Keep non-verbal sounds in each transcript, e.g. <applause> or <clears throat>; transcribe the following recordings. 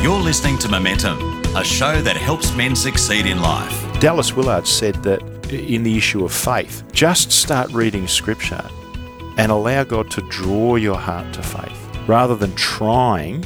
You're listening to Momentum, a show that helps men succeed in life. Dallas Willard said that in the issue of faith, just start reading scripture and allow God to draw your heart to faith. Rather than trying,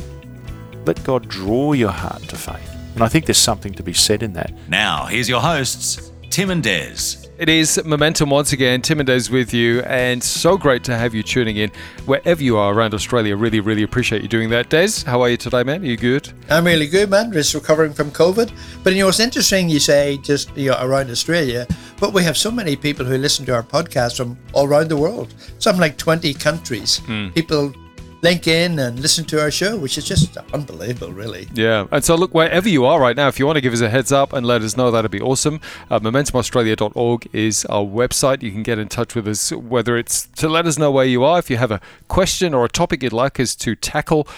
let God draw your heart to faith. And I think there's something to be said in that. Now, here's your hosts, Tim and Des. It is Momentum once again. Tim and Des with you, and so great to have you tuning in wherever you are around Australia. Really, really appreciate you doing that. Des, how are you today, man? Are you good? I'm really good, man. Just recovering from COVID. But you know, it's interesting you say just you know, around Australia, but we have so many people who listen to our podcast from all around the world. Something like 20 countries. Mm. People link in and listen to our show, which is just unbelievable, really. Yeah. And so, look, wherever you are right now, if you want to give us a heads up and let us know, that'd be awesome. Uh, MomentumAustralia.org is our website. You can get in touch with us, whether it's to let us know where you are, if you have a question or a topic you'd like us to tackle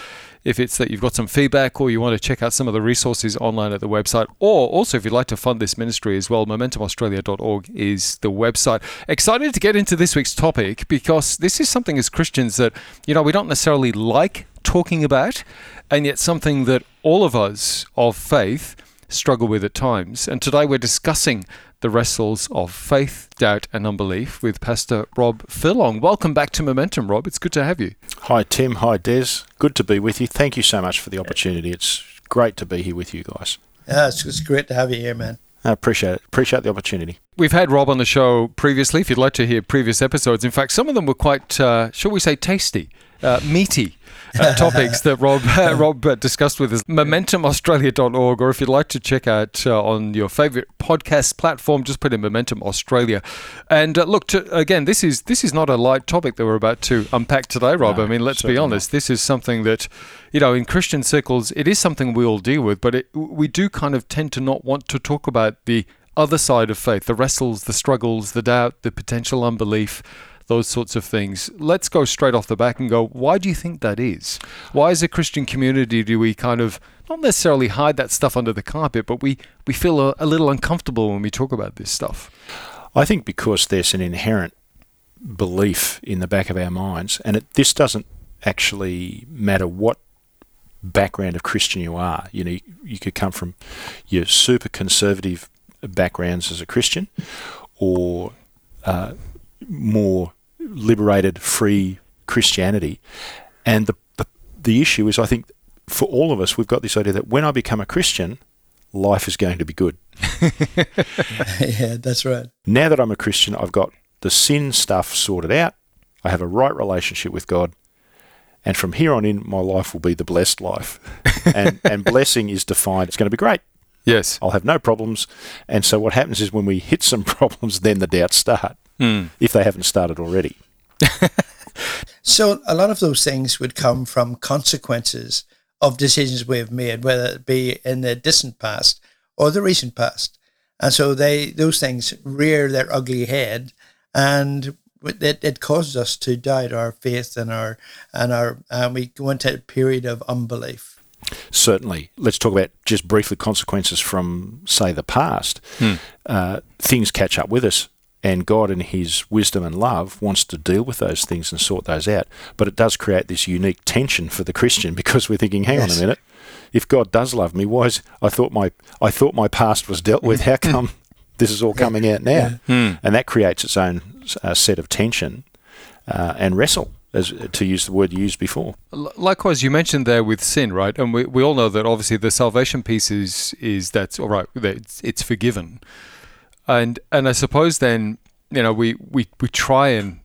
if it's that you've got some feedback or you want to check out some of the resources online at the website, or also if you'd like to fund this ministry as well, momentumaustralia.org is the website. Excited to get into this week's topic because this is something as Christians that, you know, we don't necessarily like talking about, and yet something that all of us of faith struggle with at times. And today we're discussing the wrestles of faith, doubt, and unbelief with Pastor Rob Furlong. Welcome back to Momentum, Rob. It's good to have you. Hi, Tim. Hi, Des. Good to be with you. Thank you so much for the opportunity. It's great to be here with you guys. Yeah, it's, it's great to have you here, man. I appreciate it. Appreciate the opportunity. We've had Rob on the show previously. If you'd like to hear previous episodes, in fact, some of them were quite, uh, shall we say, tasty, uh, meaty <laughs> topics that Rob uh, <laughs> <laughs> Rob uh, discussed with us. MomentumAustralia.org, or if you'd like to check out uh, on your favourite podcast platform, just put in Momentum Australia. And uh, look, to, again, this is this is not a light topic that we're about to unpack today, Rob. No, I mean, let's be honest. This is something that, you know, in Christian circles, it is something we all deal with, but it, we do kind of tend to not want to talk about the other side of faith, the wrestles, the struggles, the doubt, the potential unbelief those sorts of things. Let's go straight off the back and go, why do you think that is? Why, as a Christian community, do we kind of not necessarily hide that stuff under the carpet, but we, we feel a, a little uncomfortable when we talk about this stuff? I think because there's an inherent belief in the back of our minds, and it, this doesn't actually matter what background of Christian you are. You know, you, you could come from your super conservative backgrounds as a Christian, or uh, more liberated, free Christianity. And the, the the issue is, I think, for all of us, we've got this idea that when I become a Christian, life is going to be good. <laughs> yeah, that's right. Now that I'm a Christian, I've got the sin stuff sorted out. I have a right relationship with God. And from here on in, my life will be the blessed life. <laughs> and, and blessing is defined. It's going to be great. Yes. I'll have no problems. And so what happens is when we hit some <laughs> problems, then the doubts start, Hmm. if they haven't started already. <laughs> So a lot of those things would come from consequences of decisions we have made, whether it be in the distant past or the recent past. And so they those things rear their ugly head, and it, it causes us to doubt our faith and our and our and we go into a period of unbelief. Certainly. Let's talk about just briefly consequences from, say, the past. Uh, things catch up with us, and God, in His wisdom and love, wants to deal with those things and sort those out. But it does create this unique tension for the Christian <laughs> because we're thinking, hang on a minute, if God does love me, why is I thought my I thought my past was dealt with? How <laughs> come this is all coming out now? And that creates its own uh, set of tension uh, and wrestle, as to use the word you used before. Likewise, you mentioned there with sin, right? And we, we all know that obviously the salvation piece is is that's all right. It's, it's forgiven, and and I suppose then you know we we, we try and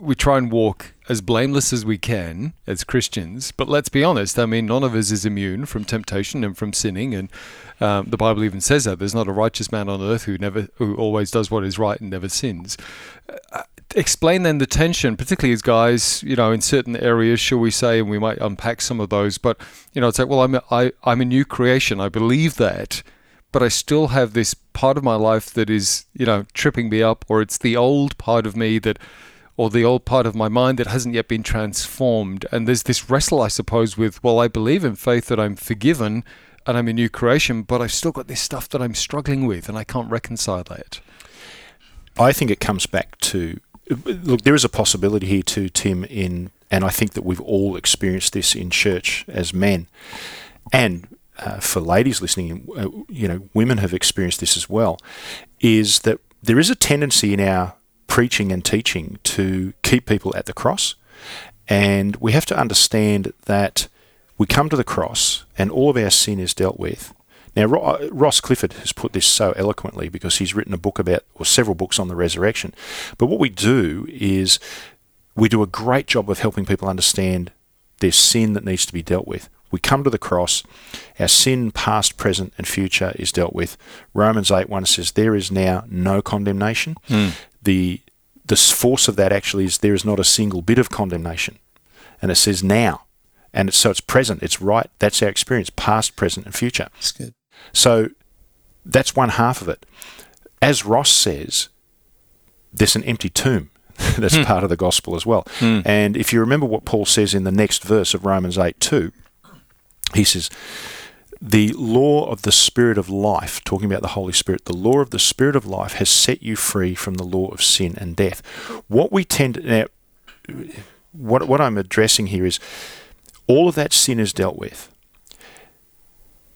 we try and walk as blameless as we can as Christians. But let's be honest. I mean, none of us is immune from temptation and from sinning, and um, the Bible even says that there's not a righteous man on earth who never who always does what is right and never sins explain then the tension, particularly as guys, you know, in certain areas, shall we say, and we might unpack some of those. But you know, it's like, well, I'm a, I, I'm a new creation. I believe that, but I still have this part of my life that is, you know, tripping me up, or it's the old part of me that, or the old part of my mind that hasn't yet been transformed. And there's this wrestle, I suppose, with, well, I believe in faith that I'm forgiven and I'm a new creation, but I've still got this stuff that I'm struggling with, and I can't reconcile that. I think it comes back to look. There is a possibility here too, Tim. In and I think that we've all experienced this in church as men, and uh, for ladies listening, uh, you know, women have experienced this as well, is that there is a tendency in our preaching and teaching to keep people at the cross. And we have to understand that we come to the cross and all of our sin is dealt with. Now, uh, Ross Clifford has put this so eloquently because he's written a book about, or several books on the resurrection. But what we do is we do a great job of helping people understand there's sin that needs to be dealt with. We come to the cross, our sin, past, present, and future, is dealt with. Romans 8 1 says, There is now no condemnation. Mm. The, the force of that actually is there is not a single bit of condemnation. And it says now. And it's, so it's present, it's right. That's our experience, past, present, and future. That's good. So that's one half of it. As Ross says, there's an empty tomb. <laughs> that's Hmm. part of the gospel as well. Hmm. And if you remember what Paul says in the next verse of Romans 8 2, he says, The law of the Spirit of life, talking about the Holy Spirit, the law of the Spirit of life has set you free from the law of sin and death. What we tend to, now, what, what I'm addressing here is all of that sin is dealt with.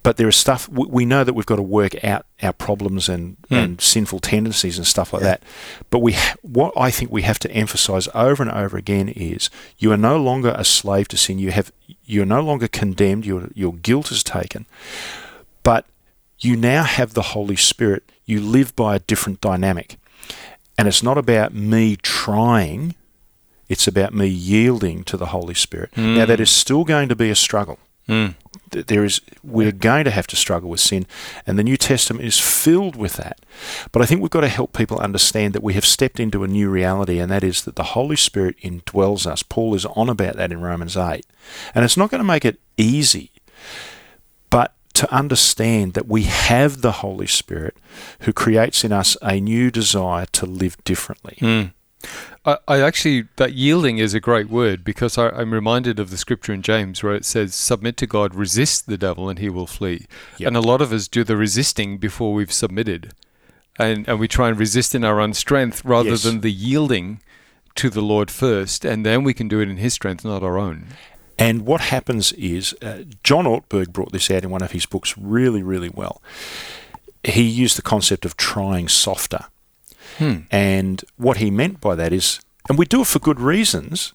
But there is stuff we know that we've got to work out our problems and, Hmm. and sinful tendencies and stuff like that. But we, what I think we have to emphasize over and over again is you are no longer a slave to sin. You have you are no longer condemned. Your your guilt is taken, but you now have the Holy Spirit. You live by a different dynamic, and it's not about me trying. It's about me yielding to the Holy Spirit. Now that is still going to be a struggle Mm. Th- there is we're going to have to struggle with sin and the new testament is filled with that. But i think we've got to help people understand that we have stepped into a new reality and that is that the holy spirit indwells us. Paul is on about that in romans 8 and it's not going to make it easy but to understand that we have the holy spirit who creates in us a new desire to live differently. Mm. I, I actually, that yielding is a great word because I, I'm reminded of the scripture in James where it says, Submit to God, resist the devil, and he will flee. Yep. And a lot of us do the resisting before we've submitted. And, and we try and resist in our own strength rather Yes. than the yielding to the Lord first. And then we can do it in his strength, not our own. And what happens is, uh, John Ortberg brought this out in one of his books really, really well. He used the concept of trying softer. Hmm. And what he meant by that is, and we do it for good reasons,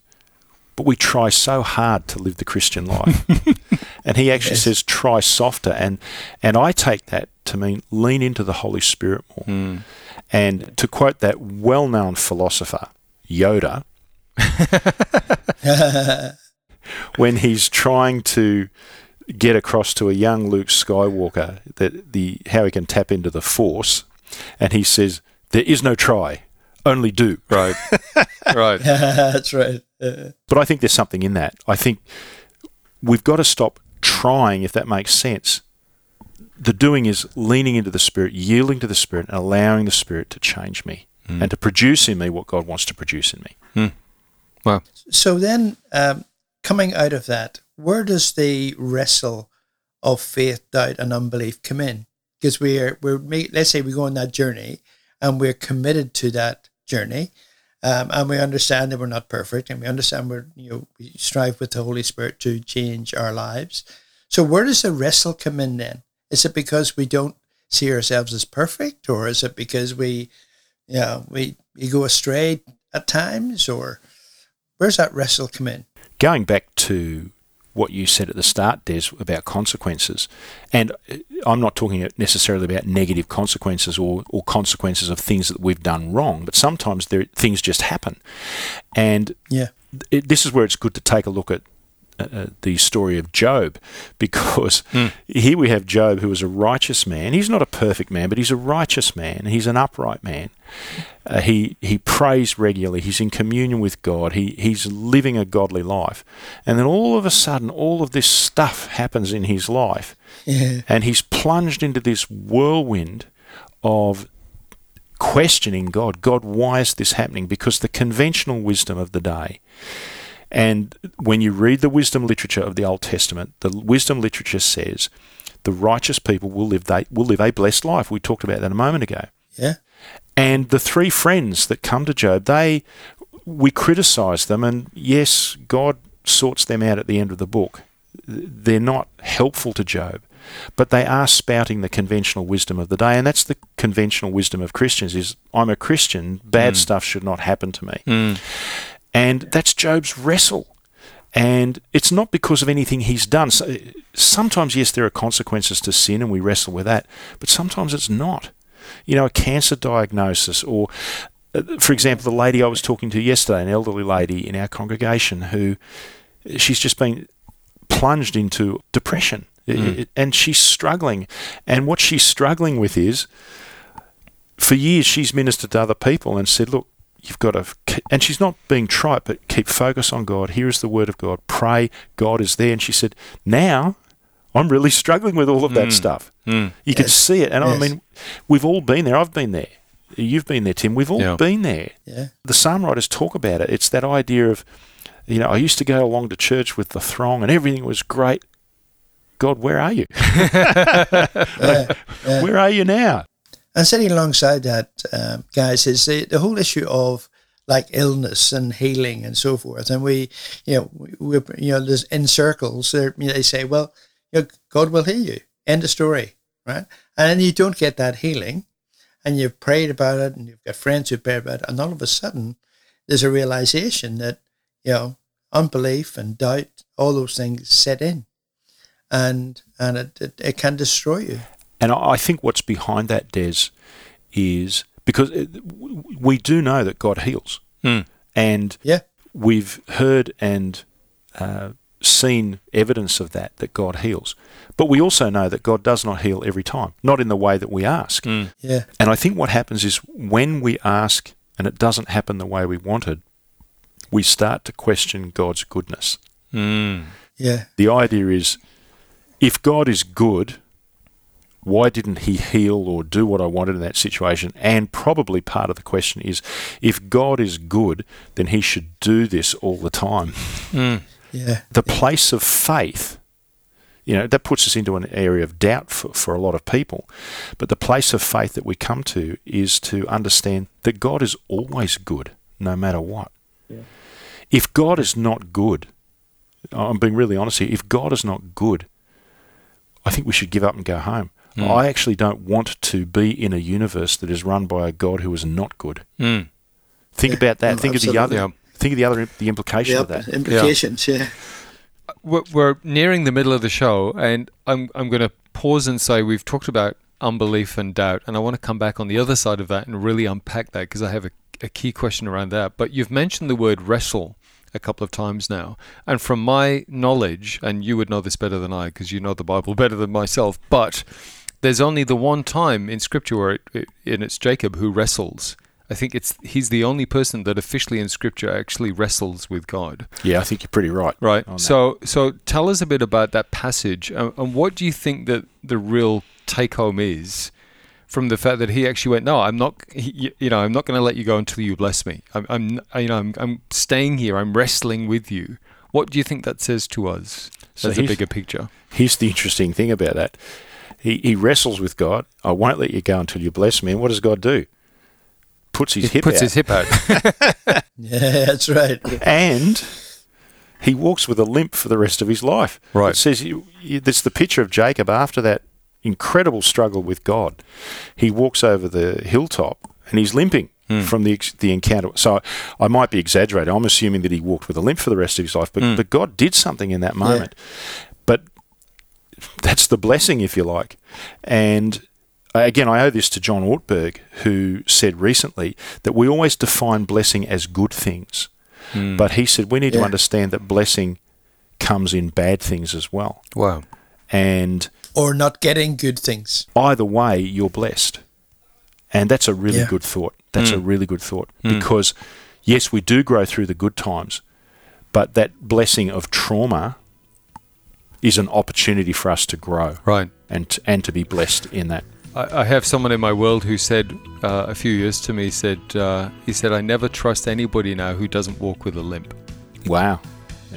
but we try so hard to live the Christian life. <laughs> and he actually Yes. says, try softer. And, and I take that to mean lean into the Holy Spirit more. Hmm. And to quote that well known philosopher, Yoda, <laughs> when he's trying to get across to a young Luke Skywalker that the how he can tap into the Force, and he says, "There is no try, only do." Right. <laughs> right. <laughs> That's right. But I think there's something in that. I think we've got to stop trying, if that makes sense. The doing is leaning into the Spirit, yielding to the Spirit, and allowing the Spirit to change me and to produce in me what God wants to produce in me. Wow. so then, um, coming out of that, where does the wrestle of faith, doubt, and unbelief come in? Because we're we're let's say we go on that journey, and we're committed to that journey, um, and we understand that we're not perfect, and we understand we're you know we strive with the Holy Spirit to change our lives. So where does the wrestle come in then? Is it because we don't see ourselves as perfect, or is it because we, you know, we we go astray at times, or where's that wrestle come in? going back to what you said at the start, Des, about consequences, and uh, I'm not talking necessarily about negative consequences or, or consequences of things that we've done wrong, but sometimes there, things just happen. And Yeah. it, this is where it's good to take a look at uh, uh, the story of Job, because here we have Job, who is a righteous man. He's not a perfect man, but he's a righteous man. He's an upright man. Uh, he he prays regularly. He's in communion with God. He he's living a godly life, and then all of a sudden, all of this stuff happens in his life, Yeah. and he's plunged into this whirlwind of questioning God. God, why is this happening? Because the conventional wisdom of the day, and when you read the wisdom literature of the Old Testament, the wisdom literature says the righteous people will live they will live a blessed life. We talked about that a moment ago. Yeah. And the three friends that come to Job, they we criticize them, and yes, God sorts them out at the end of the book. They're not helpful to Job. but they are spouting the conventional wisdom of the day, and that's the conventional wisdom of Christians: is I'm a Christian, bad mm. stuff should not happen to me, mm. And that's Job's wrestle. And it's not because of anything he's done. So, sometimes, yes, there are consequences to sin, and we wrestle with that, but sometimes it's not. You know, a cancer diagnosis, or, uh, for example, the lady I was talking to yesterday, an elderly lady in our congregation who she's just been plunged into depression I- and she's struggling. And what she's struggling with is for years she's ministered to other people and said, look, you've got to, and she's not being trite, but keep focus on God. Here is the word of God. Pray. God is there. And she said, now I'm really <laughs> struggling with all of that mm. stuff. Mm. You can see it. And I mean, we've all been there. I've been there. You've been there, Tim. We've all Yeah. been there. Yeah. The psalm writers talk about it. It's that idea of, you know, I used to go along to church with the throng and everything was great. God, where are you? <laughs> <laughs> Yeah. yeah. Where are you now? And sitting alongside that, um, guys, is the, the whole issue of like illness and healing and so forth. And we, you know, we, we you know, there's in circles, you know, they say, well, you know, God will heal you. End of story, right? And you don't get that healing, and you've prayed about it, and you've got friends who pray about it, and all of a sudden, there's a realization that you know unbelief and doubt, all those things set in, and and it it, it can destroy you. And I I think what's behind that, Des, is because it- we do know that God heals. Hmm. And Yeah. we've heard and uh, seen evidence of that, that God heals. But we also know that God does not heal every time, not in the way that we ask. Yeah. And I think what happens is when we ask and it doesn't happen the way we wanted, we start to question God's goodness. Mm. Yeah. The idea is if God is good, why didn't he heal or do what I wanted in that situation? And probably part of the question is if God is good, then he should do this all the time. Mm. Yeah. The place of faith, you know, that puts us into an area of doubt for, for a lot of people. But the place of faith that we come to is to understand that God is always good, no matter what. If God is not good, I'm being really honest here, if God is not good, I think we should give up and go home. I actually don't want to be in a universe that is run by a God who is not good. Mm. Think Yeah, about that. mm, think of the other. Think of the other the implication The of that. implications, yeah. We're, we're nearing the middle of the show, and I'm I'm going to pause and say we've talked about unbelief and doubt, and I want to come back on the other side of that and really unpack that because I have a, a key question around that. But you've mentioned the word wrestle a couple of times now, and from my knowledge, and you would know this better than I because you know the Bible <laughs> better than myself, but there's only the one time in Scripture where it, it, and it's Jacob who wrestles. I think it's he's the only person that officially in Scripture actually wrestles with God. Yeah, I think you're pretty right. Right. on that. So, so tell us a bit about that passage, and, and what do you think that the real take home is from the fact that he actually went, no, I'm not, he, you know, I'm not going to let you go until you bless me. I'm, I'm, you know, I'm, I'm staying here. I'm wrestling with you. What do you think that says to us So as a bigger picture? Here's the interesting thing about that. He, he wrestles with God. I won't let you go until you bless me. And what does God do? Puts his He hip puts out. his hip out. <laughs> <laughs> Yeah, that's right. and he walks with a limp for the rest of his life. Right. It says you, you, that's the picture of Jacob after that incredible struggle with God. He walks over the hilltop and he's limping hmm. from the the encounter. So I might be exaggerating. I'm assuming that he walked with a limp for the rest of his life, but hmm. but God did something in that moment. But that's the blessing, if you like. And uh, again, I owe this to John Ortberg, who said recently that we always define blessing as good things. Hmm. But he said we need to understand that blessing comes in bad things as well. wow. And Or not getting good things. either way, you're blessed. And that's a really Yeah. good thought. That's a hmm. really good thought. Hmm. Because, yes, we do grow through the good times, but that blessing of trauma is an opportunity for us to grow Right. and, t- and to be blessed in that. I, I have someone in my world who said uh, a few years to me said uh, he said I never trust anybody now who doesn't walk with a limp, Wow.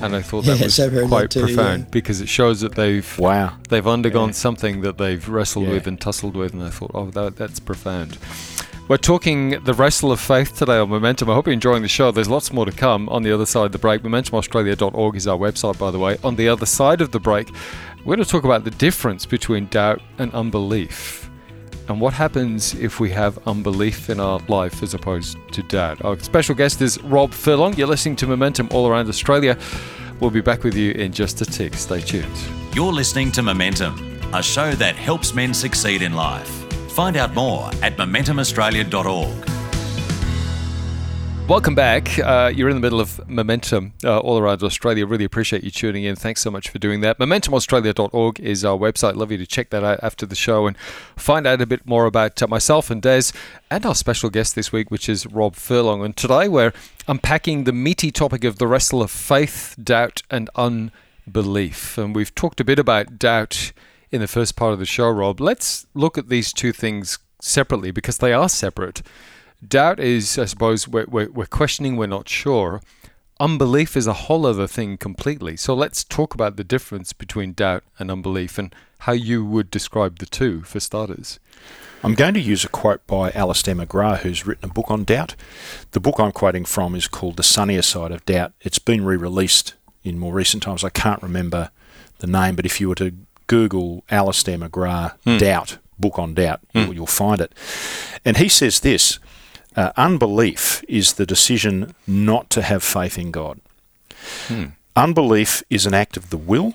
and I thought that Yes, was I've that quite too, profound yeah. because it shows that they've Wow. they've undergone Yeah. something that they've wrestled Yeah. with and tussled with, and I thought, oh, that, that's profound. We're talking the wrestle of faith today on Momentum. I hope you're enjoying the show. There's lots more to come on the other side of the break. MomentumAustralia.org is our website, by the way. On the other side of the break, We're going to talk about the difference between doubt and unbelief and what happens if we have unbelief in our life as opposed to doubt. Our special guest is Rob Furlong. You're listening to Momentum All Around Australia. We'll be back with you in just a tick. Stay tuned. You're listening to Momentum, a show that helps men succeed in life. Find out more at momentumaustralia.org. Welcome back. Uh, you're in the middle of Momentum uh, all around Australia. Really appreciate you tuning in. Thanks so much for doing that. MomentumAustralia.org is our website. Love you to check that out after the show and find out a bit more about uh, myself and Des and our special guest this week, which is Rob Furlong. And today we're unpacking the meaty topic of the wrestle of faith, doubt, and unbelief. And we've talked a bit about doubt in the first part of the show, Rob. Let's look at these two things separately because they are separate. Doubt is, I suppose, we're, we're, we're, questioning, we're not sure. Unbelief is a whole other thing completely. So let's talk about the difference between doubt and unbelief and how you would describe the two for starters. I'm going to use a quote by Alister McGrath, who's written a book on doubt. The book I'm quoting from is called The Sunnier Side of Doubt. It's been re released in more recent times. I can't remember the name, but if you were to Google Alister McGrath mm. doubt, book on doubt, mm. you'll, find it. And he says this uh, unbelief is the decision not to have faith in God. Hmm. Unbelief is an act of the will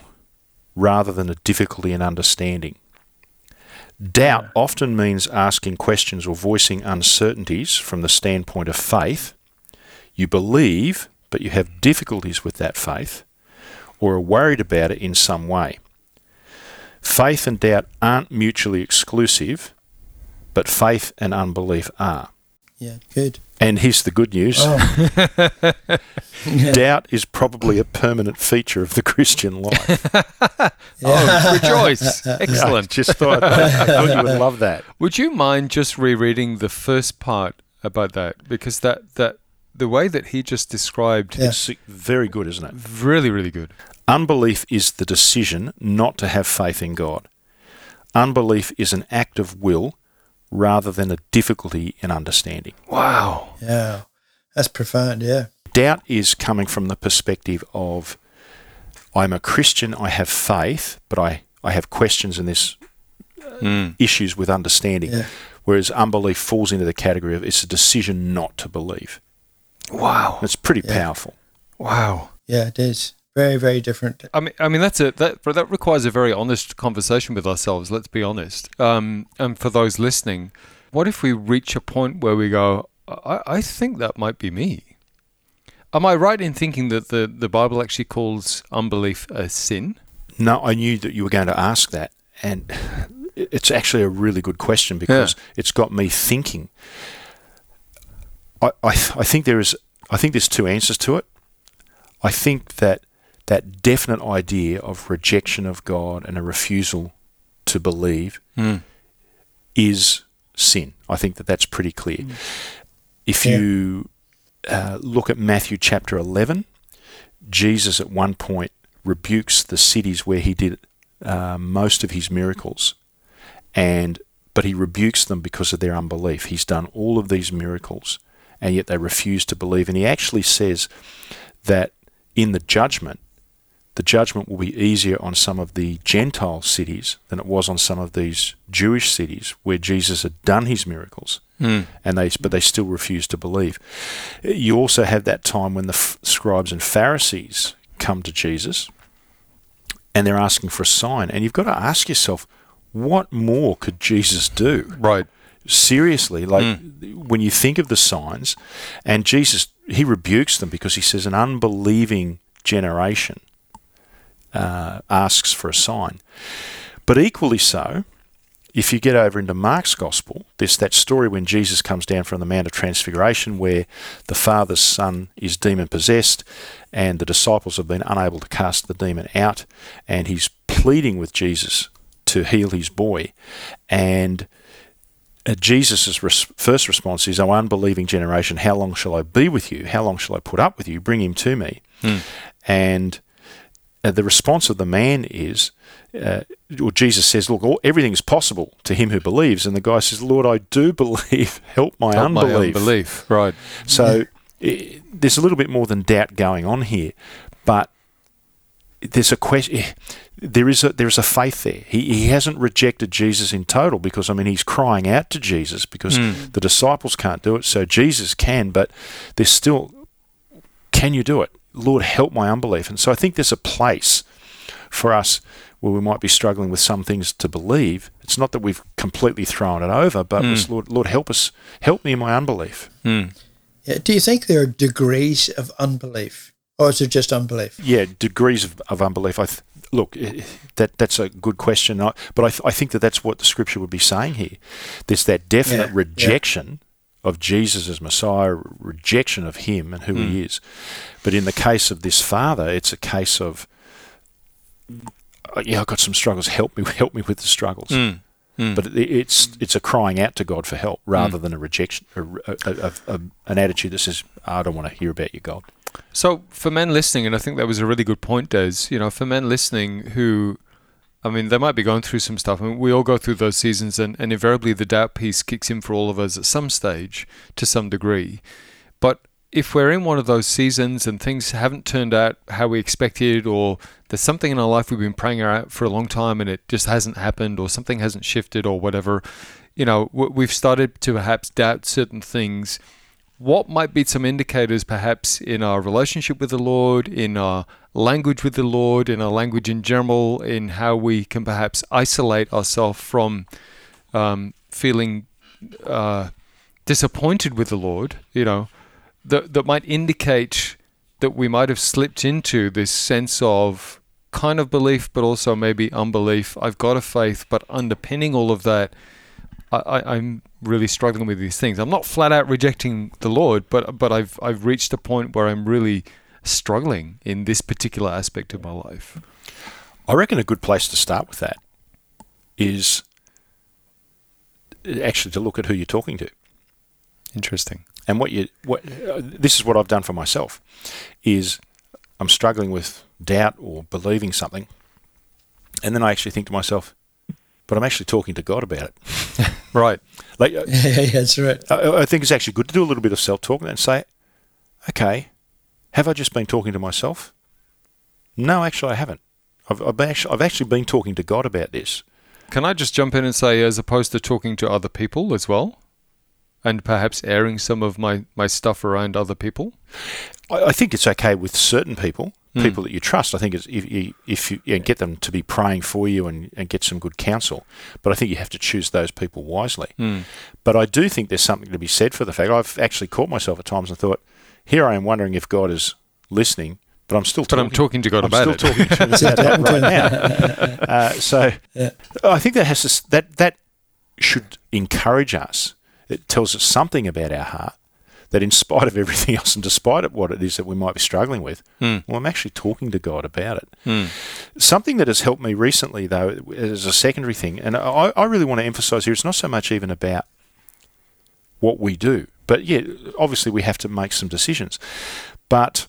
rather than a difficulty in understanding. Doubt yeah. often means asking questions or voicing uncertainties from the standpoint of faith. You believe, but you have difficulties with that faith, or are worried about it in some way. Faith and doubt aren't mutually exclusive, but faith and unbelief are. Yeah, good. And here's the good news oh. <laughs> doubt is probably a permanent feature of the Christian life. <laughs> oh, rejoice. <laughs> Excellent. I just thought, I thought you would love that. Would you mind just rereading the first part about that? Because that, that the way that he just described yeah. it's very good, isn't it? Really, really good. Unbelief is the decision not to have faith in God. Unbelief is an act of will rather than a difficulty in understanding. Wow. Yeah. That's profound, yeah. Doubt is coming from the perspective of I'm a Christian, I have faith, but I, I have questions and this mm. issues with understanding. Yeah. Whereas unbelief falls into the category of it's a decision not to believe. Wow. It's pretty yeah. powerful. Wow. Yeah, it is very very different i mean i mean that's a that that requires a very honest conversation with ourselves let's be honest um, and for those listening what if we reach a point where we go i, I think that might be me am i right in thinking that the, the bible actually calls unbelief a sin no i knew that you were going to ask that and <laughs> it's actually a really good question because yeah. it's got me thinking I, I, I think there is I think there's two answers to it. I think that that definite idea of rejection of God and a refusal to believe mm. is sin. I think that that's pretty clear. Mm. If yeah. you uh, look at Matthew chapter 11, Jesus at one point rebukes the cities where he did uh, most of his miracles, and but he rebukes them because of their unbelief. He's done all of these miracles, and yet they refuse to believe. And he actually says that in the judgment, the judgment will be easier on some of the Gentile cities than it was on some of these Jewish cities where Jesus had done his miracles. Mm. And they, but they still refuse to believe. You also have that time when the f- scribes and Pharisees come to Jesus, and they're asking for a sign. And you've got to ask yourself, what more could Jesus do? Right. Seriously, like mm. when you think of the signs, and Jesus, he rebukes them because he says, an unbelieving generation uh, asks for a sign. But equally so, if you get over into Mark's Gospel, there's that story when Jesus comes down from the Mount of Transfiguration where the Father's Son is demon possessed and the disciples have been unable to cast the demon out, and he's pleading with Jesus to heal his boy. And Jesus' res- first response is, Oh, unbelieving generation, how long shall I be with you? How long shall I put up with you? Bring him to me. Hmm. And uh, the response of the man is, uh, well, Jesus says, "Look, all, everything is possible to him who believes," and the guy says, "Lord, I do <laughs> believe. Help my Help unbelief." My unbelief, right? So it, there's a little bit more than doubt going on here, but there's a question. There is a there is a faith there. He he hasn't rejected Jesus in total because I mean he's crying out to Jesus because Mm. the disciples can't do it, so Jesus can. But there's still, can you do it? Lord, help my unbelief. And so I think there's a place for us where we might be struggling with some things to believe. It's not that we've completely thrown it over, but Mm. Lord, Lord, help us, help me in my unbelief. Mm. Yeah. Do you think there are degrees of unbelief, or is it just unbelief? Yeah, degrees of, of unbelief. I th- look that that's a good question, I, but I, th- I think that that's what the scripture would be saying here. There's that definite Yeah, yeah. rejection of Jesus as Messiah, rejection of Him and who Hmm. He is. But in the case of this father, it's a case of uh, yeah, I've got some struggles. Help me, help me with the struggles. Mm. Mm. But it, it's it's a crying out to God for help rather than a rejection, a, a, a, a, an attitude that says, "I don't want to hear about you, God." So for men listening, and I think that was a really good point, Des. You know, for men listening who, I mean, they might be going through some stuff. I mean, we all go through those seasons, and, and invariably the doubt piece kicks in for all of us at some stage, to some degree. But if we're in one of those seasons and things haven't turned out how we expected, or there's something in our life we've been praying out for a long time and it just hasn't happened, or something hasn't shifted, or whatever, you know, we've started to perhaps doubt certain things what might be some indicators perhaps in our relationship with the Lord, in our language with the Lord, in our language in general, in how we can perhaps isolate ourselves from um, feeling uh, disappointed with the Lord, you know, that, that might indicate that we might have slipped into this sense of kind of belief, but also maybe unbelief. I've got a faith, but underpinning all of that, I, I'm really struggling with these things. I'm not flat out rejecting the Lord, but but I've I've reached a point where I'm really struggling in this particular aspect of my life. I reckon a good place to start with that is actually to look at who you're talking to. Interesting. And what you what uh, this is what I've done for myself is I'm struggling with doubt or believing something, and then I actually think to myself, but I'm actually talking to God about it. <laughs> Right. Like uh, <laughs> Yeah, yeah, that's right. I, I think it's actually good to do a little bit of self talk and say, okay, have I just been talking to myself? No, actually, I haven't. I've, I've, actually, I've actually been talking to God about this. Can I just jump in and say, as opposed to talking to other people as well, and perhaps airing some of my, my stuff around other people? I, I think it's okay with certain people. People that you trust. I think it's if you, if you yeah, get them to be praying for you and, and get some good counsel. But I think you have to choose those people wisely. Hmm. But I do think there's something to be said for the fact I've actually caught myself at times and thought, here I am wondering if God is listening, but I'm still But talking. I'm talking to God I'm about still it. talking to <laughs> him about that right now. <laughs> Uh, so Yeah. I think that has to, that that should encourage us. It tells us something about our heart that, in spite of everything else, and despite of what it is that we might be struggling with, Hmm. well, I'm actually talking to God about it. Hmm. Something that has helped me recently, though, as a secondary thing, and I, I really want to emphasise here, it's not so much even about what we do, but yeah, obviously we have to make some decisions. But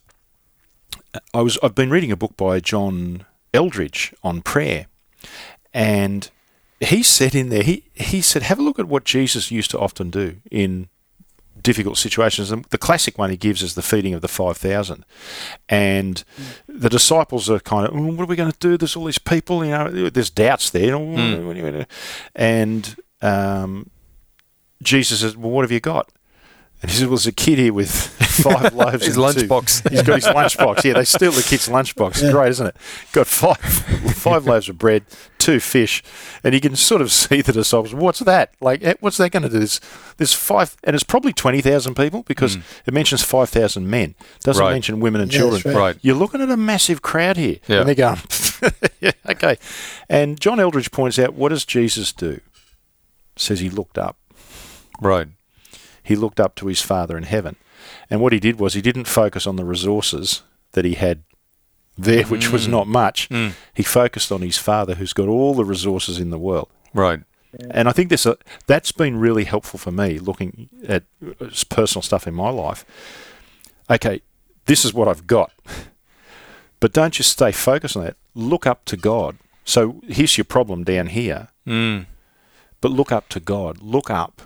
I was I've been reading a book by John Eldredge on prayer, and he said in there he he said have a look at what Jesus used to often do in difficult situations. And the classic one he gives is the feeding of the five thousand, and the disciples are kind of "Oh, what are we going to do? There's all these people, you know. There's doubts there, "Oh, Mm. what are you gonna do?" and um, Jesus says, "Well, what have you got?" And he said, "Well, there's a kid here with <laughs> five loaves His lunchbox. He's got his lunchbox. Yeah, they steal the kid's lunchbox. Great, isn't it? Got five five <laughs> loaves of bread, two fish, and you can sort of <laughs> see the disciples. What's that? Like, eh, what's that going to do? There's, there's five, and it's probably twenty thousand people because it mentions five thousand men. Doesn't. Right. mention women and Yeah, children. that's right. Right. You're looking at a massive crowd here, Yeah. and they're going, yeah, okay. And John Eldredge points out, what does Jesus do? Says he looked up Right. He looked up to his Father in heaven. And what he did was he didn't focus on the resources that he had there, which was not much. Mm. He focused on his Father who's got all the resources in the world. Right. And I think this, uh, that's been really helpful for me looking at uh, personal stuff in my life. Okay, this is what I've got. But don't just stay focused on that. Look up to God. So here's your problem down here Mm. but look up to God. Look up.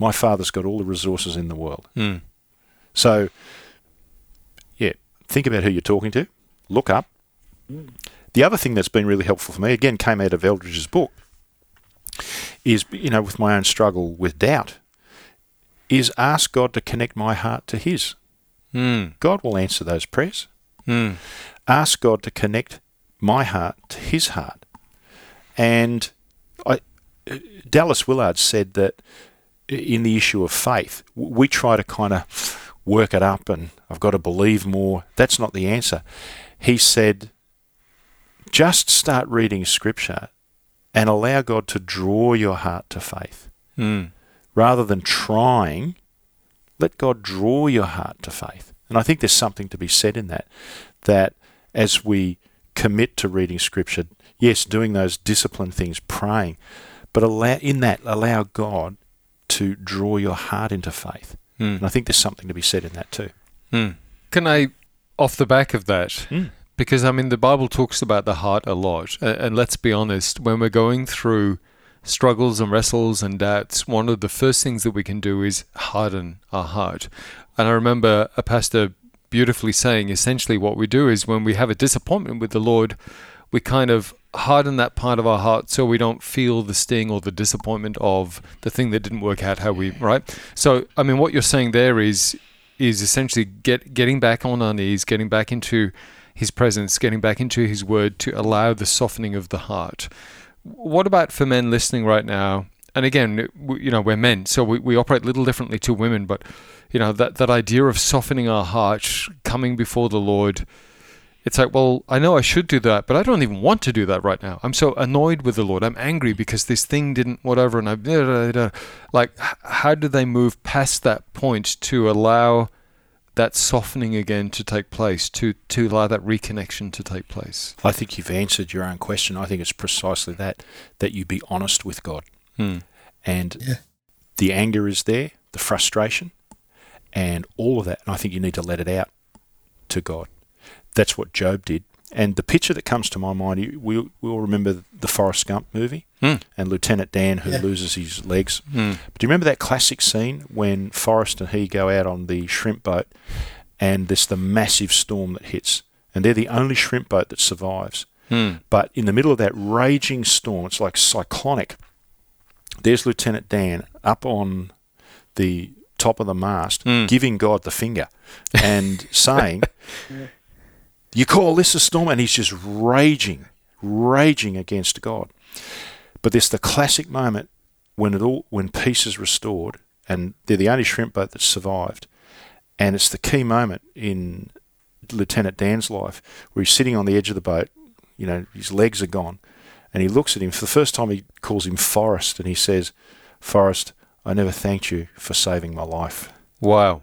My Father's got all the resources in the world. Mm. So, yeah, think about who you're talking to. look up. The other thing that's been really helpful for me, again, came out of Eldredge's book, is, you know, with my own struggle with doubt, is ask God to connect my heart to His. Mm. God will answer those prayers. Mm. Ask God to connect my heart to His heart. And I, Dallas Willard said that in the issue of faith, we try to kind of work it up and I've got to believe more. That's not the answer. He said, just start reading Scripture and allow God to draw your heart to faith. Mm. Rather than trying, let God draw your heart to faith. And I think there's something to be said in that, that as we commit to reading Scripture, yes, doing those disciplined things, praying, but allow, in that, allow God to draw your heart into faith. Mm. And I think there's something to be said in that too. Mm. Can I, off the back of that, Mm. because I mean, the Bible talks about the heart a lot. And, and let's be honest, when we're going through struggles and wrestles and doubts, one of the first things that we can do is harden our heart. And I remember a pastor beautifully saying essentially what we do is when we have a disappointment with the Lord, we kind of harden that part of our heart so we don't feel the sting or the disappointment of the thing that didn't work out how we right? So i mean what you're saying there is is essentially get getting back on our knees getting back into his presence getting back into his word to allow the softening of the heart. What about for men listening right now? And again we, you know we're men so we, we operate a little differently to women but you know that that idea of softening our heart coming before the lord it's like, well, I know I should do that, but I don't even want to do that right now. I'm so annoyed with the Lord. I'm angry because this thing didn't, whatever. And I, like, how do they move past that point to allow that softening again to take place, to, to allow that reconnection to take place? I think you've answered your own question. I think it's precisely that, that you be honest with God. Hmm. And Yeah. the anger is there, the frustration, and all of that. And I think you need to let it out to God. That's what Job did. And the picture that comes to my mind, you- we we all remember the Forrest Gump movie Hmm. and Lieutenant Dan who Yeah. loses his legs. Hmm. But do you remember that classic scene when Forrest and he go out on the shrimp boat and there's the massive storm that hits? And they're the only shrimp boat that survives. Hmm. But in the middle of that raging storm, it's like cyclonic. There's Lieutenant Dan up on the top of the mast, Mm. giving God the finger and saying, <laughs> You call this a storm? And he's just raging, raging against God. But there's the classic moment when it all when peace is restored, and they're the only shrimp boat that survived. And it's the key moment in Lieutenant Dan's life where he's sitting on the edge of the boat, you know, his legs are gone, and he looks at him. For the first time, he calls him Forrest, and he says, Forrest, I never thanked you for saving my life. Wow.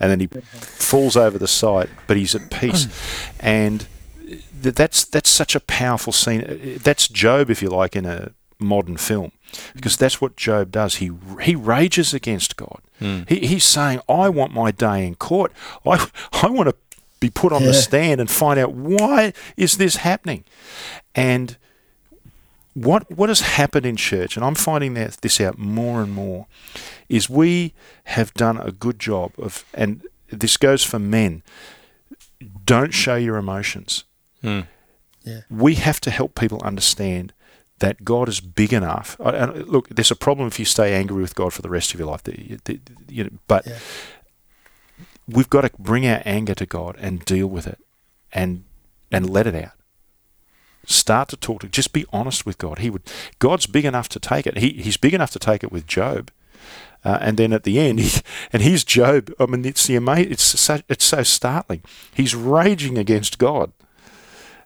And then he falls over the side, but he's at peace. <clears throat> and that's, that's such a powerful scene. That's Job, if you like, in a modern film. Because that's what Job does. He he rages against God. Hmm. He, he's saying, "I want my day in court. I I want to be put on the stand and find out why is this happening." And what what has happened in church, and I'm finding that this out more and more, is we have done a good job of, and this goes for men. Don't show your emotions. Hmm. We have to help people understand that God is big enough. And look, there's a problem if you stay angry with God for the rest of your life. The- the- you know, but Yeah. we've got to bring our anger to God and deal with it, and and let it out. Start to talk to. Just be honest with God. He would. God's big enough to take it. He he's big enough to take it with Job. Uh, and then at the end, he, <laughs> and here's Job. I mean, it's the ama- It's so, it's so startling. He's raging against God,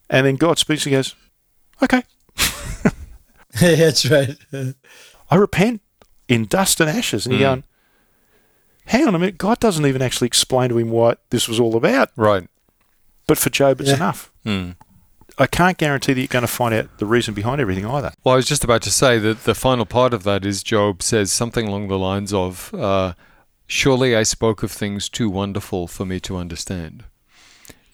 and then God speaks and goes, "Okay, <laughs> That's right. <laughs> I repent in dust and ashes. And Mm. you're going, hang on a minute, God doesn't even actually explain to him what this was all about. Right. But for Job, it's Yeah. enough. Hmm. I can't guarantee that you're going to find out the reason behind everything either. Well, I was just about to say that the final part of that is Job says something along the lines of, uh, Surely I spoke of things too wonderful for me to understand.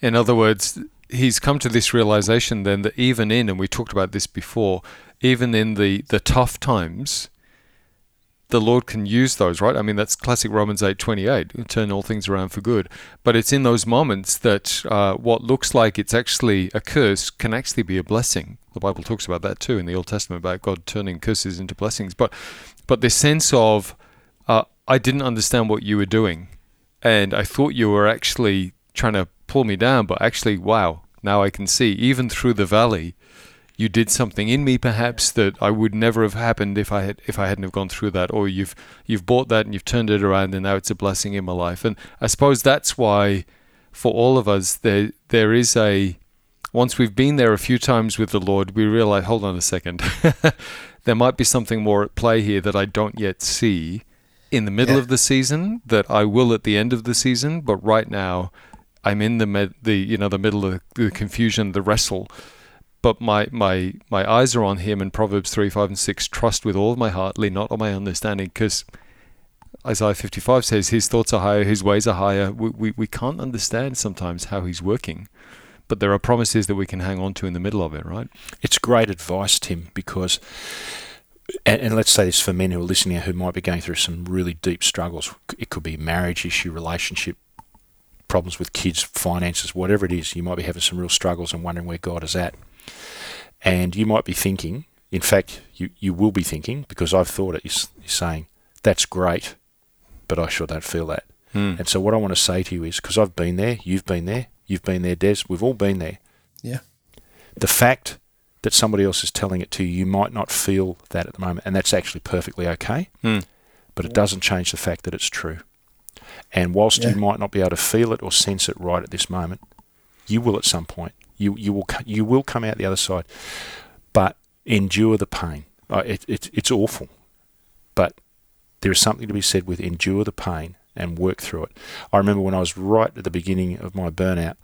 In other words, he's come to this realization then that even in, and we talked about this before, even in the, the tough times, the Lord can use those, right? I mean, that's classic Romans eight twenty eight. Turn all things around for good. But it's in those moments that uh, what looks like it's actually a curse can actually be a blessing. The Bible talks about that too in the Old Testament about God turning curses into blessings. But but this sense of uh, I didn't understand what you were doing, and I thought you were actually trying to pull me down, but actually, wow, now I can see even through the valley you did something in me perhaps that I would never have happened if I had if I hadn't have gone through that or you've you've bought that and you've turned it around and now it's a blessing in my life and I suppose that's why for all of us there there is a once we've been there a few times with the Lord we realize hold on a second <laughs> there might be something more at play here that I don't yet see in the middle yeah. of the season that I will at the end of the season but right now I'm in the med, the you know the middle of the confusion the wrestle but my, my, my eyes are on him in Proverbs 3, 5, and 6. Trust with all of my heart, lean not on my understanding, because Isaiah 55 says his thoughts are higher, his ways are higher. We, we, we can't understand sometimes how he's working, but there are promises that we can hang on to in the middle of it, right? It's great advice, Tim, because, and, and let's say this for men who are listening who might be going through some really deep struggles. It could be marriage issue, relationship problems with kids, finances, whatever it is. You might be having some real struggles and wondering where God is at. And you might be thinking, in fact, you, you will be thinking, because I've thought it, you're, you're saying, that's great, but I sure don't feel that. Hmm. And so what I want to say to you is, because I've been there, you've been there, you've been there, Des, we've all been there. Yeah. The fact that somebody else is telling it to you, you might not feel that at the moment, and that's actually perfectly okay. Hmm. But it doesn't change the fact that it's true. And whilst yeah. you might not be able to feel it or sense it right at this moment, you will at some point. You you will you will come out the other side, but endure the pain. It, it, it's awful, but there is something to be said with endure the pain and work through it. I remember when I was right at the beginning of my burnout.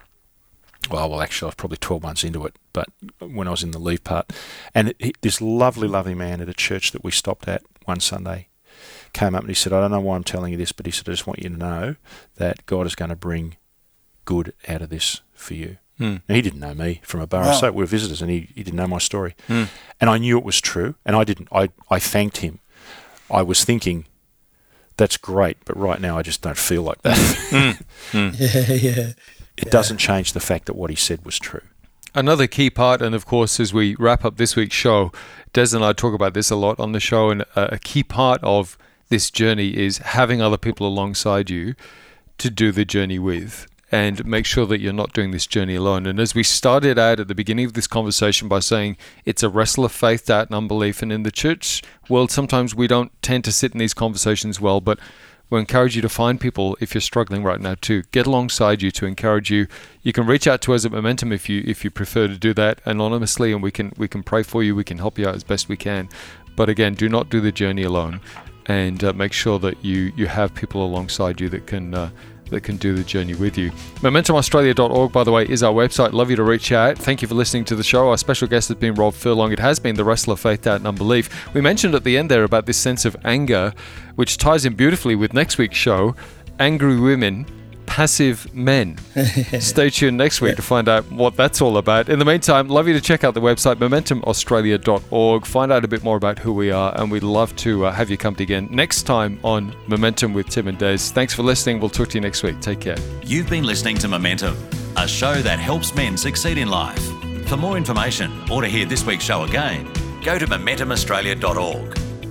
Well, well, actually, I was probably 12 months into it, but when I was in the leave part, and it, this lovely, lovely man at a church that we stopped at one Sunday came up and he said, I don't know why I'm telling you this, but he said, I just want you to know that God is going to bring good out of this for you. Mm. Now, he didn't know me from a bar. Wow. So we were visitors, and he, he didn't know my story. Mm. And I knew it was true, and I didn't. I, I thanked him. I was thinking, that's great, but right now I just don't feel like that. <laughs> mm. <laughs> Yeah, yeah. It yeah. doesn't change the fact that what he said was true. Another key part, and of course, as we wrap up this week's show, Des and I talk about this a lot on the show, and a key part of this journey is having other people alongside you to do the journey with and make sure that you're not doing this journey alone. And as we started out at the beginning of this conversation by saying it's a wrestle of faith, doubt, and unbelief, and in the church world, sometimes we don't tend to sit in these conversations well, but we encourage you to find people if you're struggling right now to get alongside you to encourage you. You can reach out to us at Momentum if you if you prefer to do that anonymously, and we can we can pray for you. We can help you out as best we can. But again, do not do the journey alone, and uh, make sure that you you have people alongside you that can. Uh, that can do the journey with you. MomentumAustralia.org, by the way, is our website. Love you to reach out. Thank you for listening to the show. Our special guest has been Rob Furlong. It has been the wrestler Faith, Doubt, and Unbelief. We mentioned at the end there about this sense of anger, which ties in beautifully with next week's show Angry Women passive men. <laughs> Stay tuned next week to find out what that's all about. In the meantime, love you to check out the website momentumaustralia.org, find out a bit more about who we are, and we'd love to uh, have you come again next time on Momentum with Tim and Des. Thanks for listening. We'll talk to you next week. Take care. You've been listening to Momentum, a show that helps men succeed in life. For more information or to hear this week's show again, go to momentumaustralia.org.